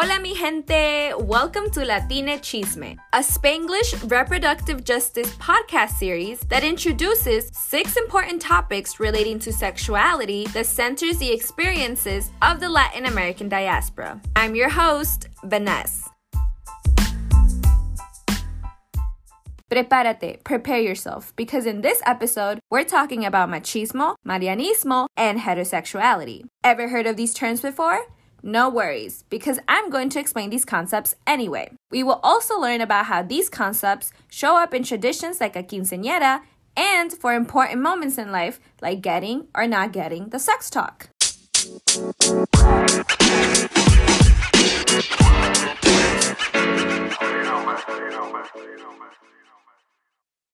Hola, mi gente! Welcome to Latina Chisme, a Spanglish reproductive justice podcast series that introduces six important topics relating to sexuality that centers the experiences of the Latin American diaspora. I'm your host, Vanessa. Prepárate, prepare yourself, because in this episode, we're talking about machismo, marianismo, and heterosexuality. Ever heard of these terms before? No worries, because I'm going to explain these concepts anyway. We will also learn about how these concepts show up in traditions like a quinceañera and for important moments in life like getting or not getting the sex talk.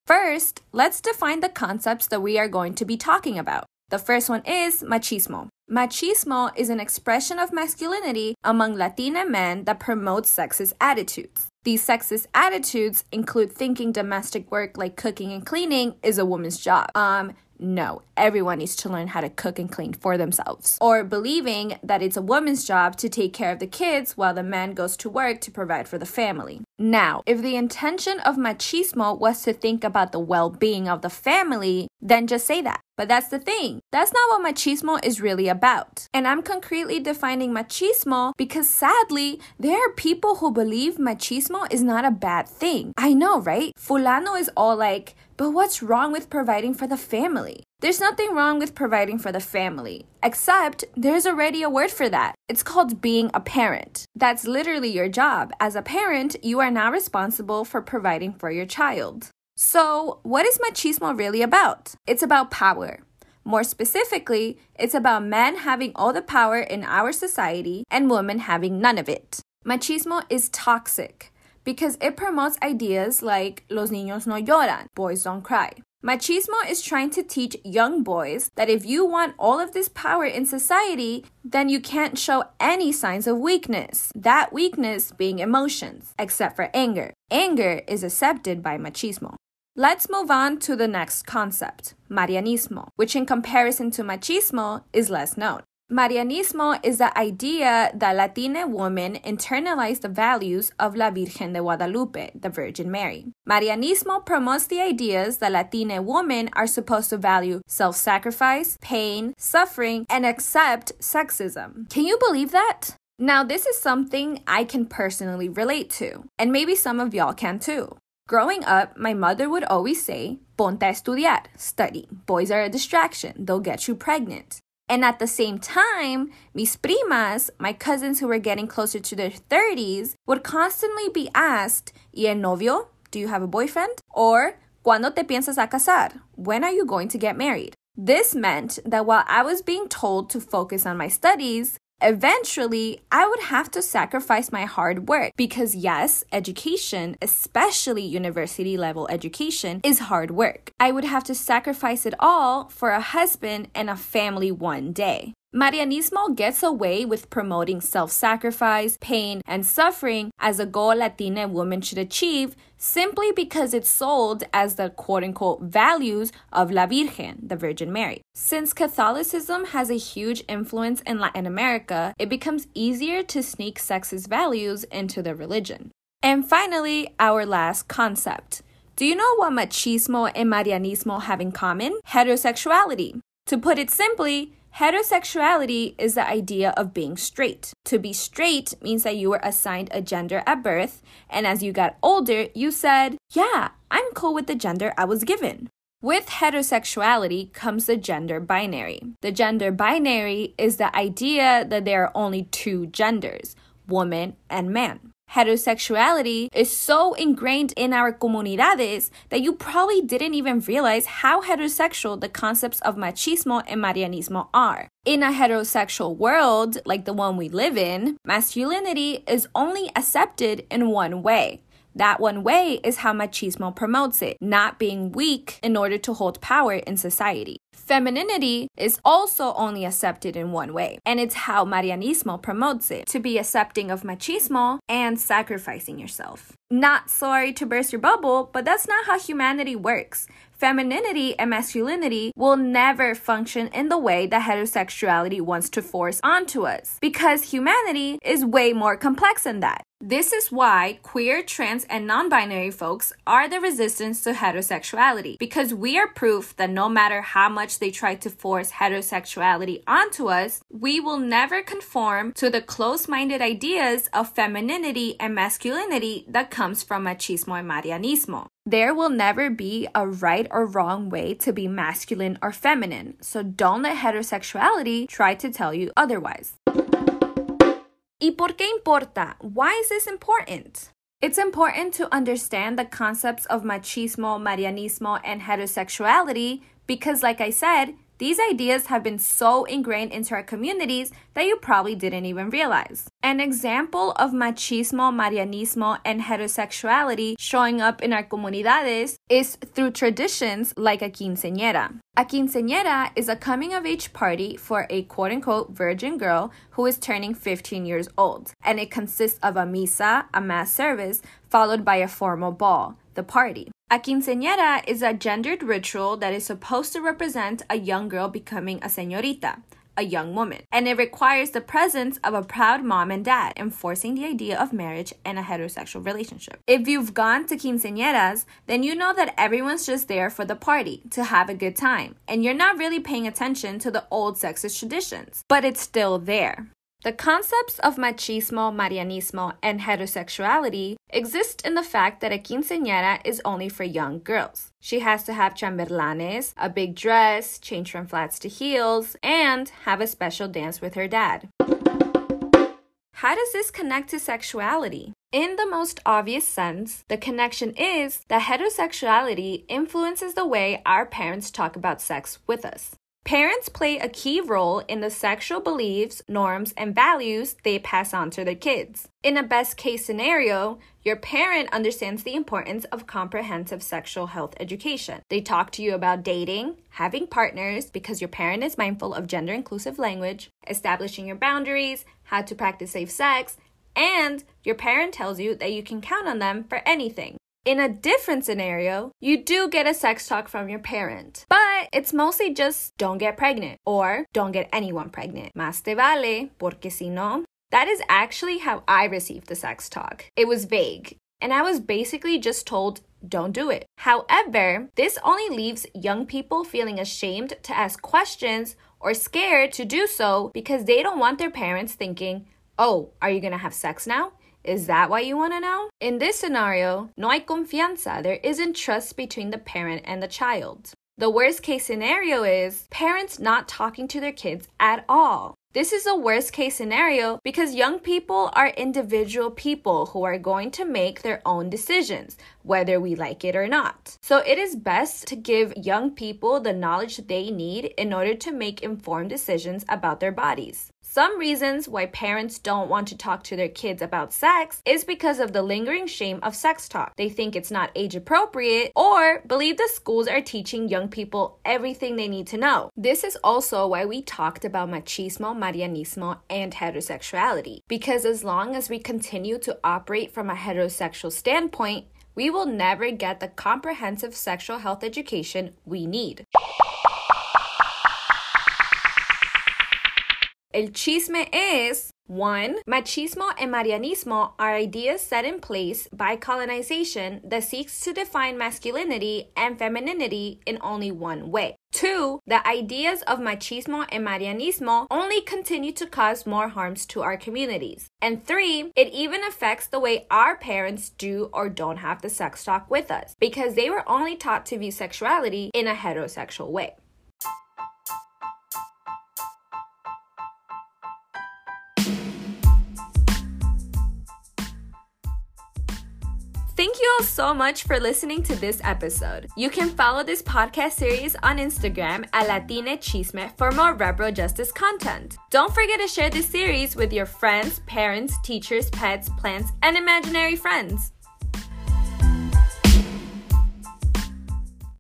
First, let's define the concepts that we are going to be talking about. The first one is machismo. Machismo is an expression of masculinity among Latina men that promotes sexist attitudes. These sexist attitudes include thinking domestic work like cooking and cleaning is a woman's job. Um, no, everyone needs to learn how to cook and clean for themselves. Or believing that it's a woman's job to take care of the kids while the man goes to work to provide for the family. Now, if the intention of machismo was to think about the well being of the family, then just say that. But that's the thing. That's not what machismo is really about. And I'm concretely defining machismo because sadly, there are people who believe machismo is not a bad thing. I know, right? Fulano is all like, but what's wrong with providing for the family? There's nothing wrong with providing for the family, except there's already a word for that. It's called being a parent. That's literally your job. As a parent, you are now responsible for providing for your child. So, what is machismo really about? It's about power. More specifically, it's about men having all the power in our society and women having none of it. Machismo is toxic because it promotes ideas like los niños no lloran, boys don't cry. Machismo is trying to teach young boys that if you want all of this power in society, then you can't show any signs of weakness. That weakness being emotions, except for anger. Anger is accepted by machismo. Let's move on to the next concept, Marianismo, which in comparison to machismo is less known. Marianismo is the idea that Latina women internalize the values of La Virgen de Guadalupe, the Virgin Mary. Marianismo promotes the ideas that Latina women are supposed to value self sacrifice, pain, suffering, and accept sexism. Can you believe that? Now, this is something I can personally relate to, and maybe some of y'all can too. Growing up, my mother would always say, Ponte a estudiar, study. Boys are a distraction, they'll get you pregnant. And at the same time, mis primas, my cousins who were getting closer to their 30s, would constantly be asked, ¿Y el novio? Do you have a boyfriend? Or, ¿Cuándo te piensas a casar? When are you going to get married? This meant that while I was being told to focus on my studies, Eventually, I would have to sacrifice my hard work because, yes, education, especially university level education, is hard work. I would have to sacrifice it all for a husband and a family one day. Marianismo gets away with promoting self sacrifice, pain, and suffering as a goal Latina women should achieve simply because it's sold as the quote unquote values of La Virgen, the Virgin Mary. Since Catholicism has a huge influence in Latin America, it becomes easier to sneak sexist values into the religion. And finally, our last concept. Do you know what machismo and Marianismo have in common? Heterosexuality. To put it simply, Heterosexuality is the idea of being straight. To be straight means that you were assigned a gender at birth, and as you got older, you said, Yeah, I'm cool with the gender I was given. With heterosexuality comes the gender binary. The gender binary is the idea that there are only two genders, woman and man heterosexuality is so ingrained in our comunidades that you probably didn't even realize how heterosexual the concepts of machismo and marianismo are. In a heterosexual world, like the one we live in, masculinity is only accepted in one way. That one way is how machismo promotes it, not being weak in order to hold power in society. Femininity is also only accepted in one way, and it's how Marianismo promotes it to be accepting of machismo and sacrificing yourself. Not sorry to burst your bubble, but that's not how humanity works. femininity and masculinity will never function in the way that heterosexuality wants to force onto us because humanity is way more complex than that. This is why queer, trans, and non binary folks are the resistance to heterosexuality because we are proof that no matter how much they try to force heterosexuality onto us, we will never conform to the close minded ideas of femininity and masculinity that comes from machismo and marianismo. There will never be a right or wrong way to be masculine or feminine, so don't let heterosexuality try to tell you otherwise. ¿Y por qué importa? Why is this important? It's important to understand the concepts of machismo, marianismo, and heterosexuality because, like I said, these ideas have been so ingrained into our communities that you probably didn't even realize. An example of machismo, marianismo, and heterosexuality showing up in our comunidades is through traditions like a quinceañera. A quinceañera is a coming of age party for a quote unquote virgin girl who is turning 15 years old, and it consists of a misa, a mass service, followed by a formal ball, the party. A quinceañera is a gendered ritual that is supposed to represent a young girl becoming a señorita, a young woman, and it requires the presence of a proud mom and dad, enforcing the idea of marriage and a heterosexual relationship. If you've gone to quinceañeras, then you know that everyone's just there for the party, to have a good time, and you're not really paying attention to the old sexist traditions, but it's still there. The concepts of machismo, marianismo, and heterosexuality exist in the fact that a quinceañera is only for young girls. She has to have chambelanes, a big dress, change from flats to heels, and have a special dance with her dad. How does this connect to sexuality? In the most obvious sense, the connection is that heterosexuality influences the way our parents talk about sex with us. Parents play a key role in the sexual beliefs, norms, and values they pass on to their kids. In a best case scenario, your parent understands the importance of comprehensive sexual health education. They talk to you about dating, having partners because your parent is mindful of gender inclusive language, establishing your boundaries, how to practice safe sex, and your parent tells you that you can count on them for anything. In a different scenario, you do get a sex talk from your parent, but it's mostly just don't get pregnant or don't get anyone pregnant. Más te vale, porque si no. That is actually how I received the sex talk. It was vague, and I was basically just told don't do it. However, this only leaves young people feeling ashamed to ask questions or scared to do so because they don't want their parents thinking, oh, are you gonna have sex now? Is that what you want to know? In this scenario, no hay confianza. There isn't trust between the parent and the child. The worst case scenario is parents not talking to their kids at all. This is a worst case scenario because young people are individual people who are going to make their own decisions, whether we like it or not. So it is best to give young people the knowledge they need in order to make informed decisions about their bodies. Some reasons why parents don't want to talk to their kids about sex is because of the lingering shame of sex talk. They think it's not age appropriate or believe the schools are teaching young people everything they need to know. This is also why we talked about machismo, marianismo, and heterosexuality. Because as long as we continue to operate from a heterosexual standpoint, we will never get the comprehensive sexual health education we need. El chisme es one, machismo and marianismo are ideas set in place by colonization that seeks to define masculinity and femininity in only one way. Two, the ideas of machismo and marianismo only continue to cause more harms to our communities. And three, it even affects the way our parents do or don't have the sex talk with us because they were only taught to view sexuality in a heterosexual way. Thank you all so much for listening to this episode. You can follow this podcast series on Instagram at Latine Chisme for more repro justice content. Don't forget to share this series with your friends, parents, teachers, pets, plants, and imaginary friends.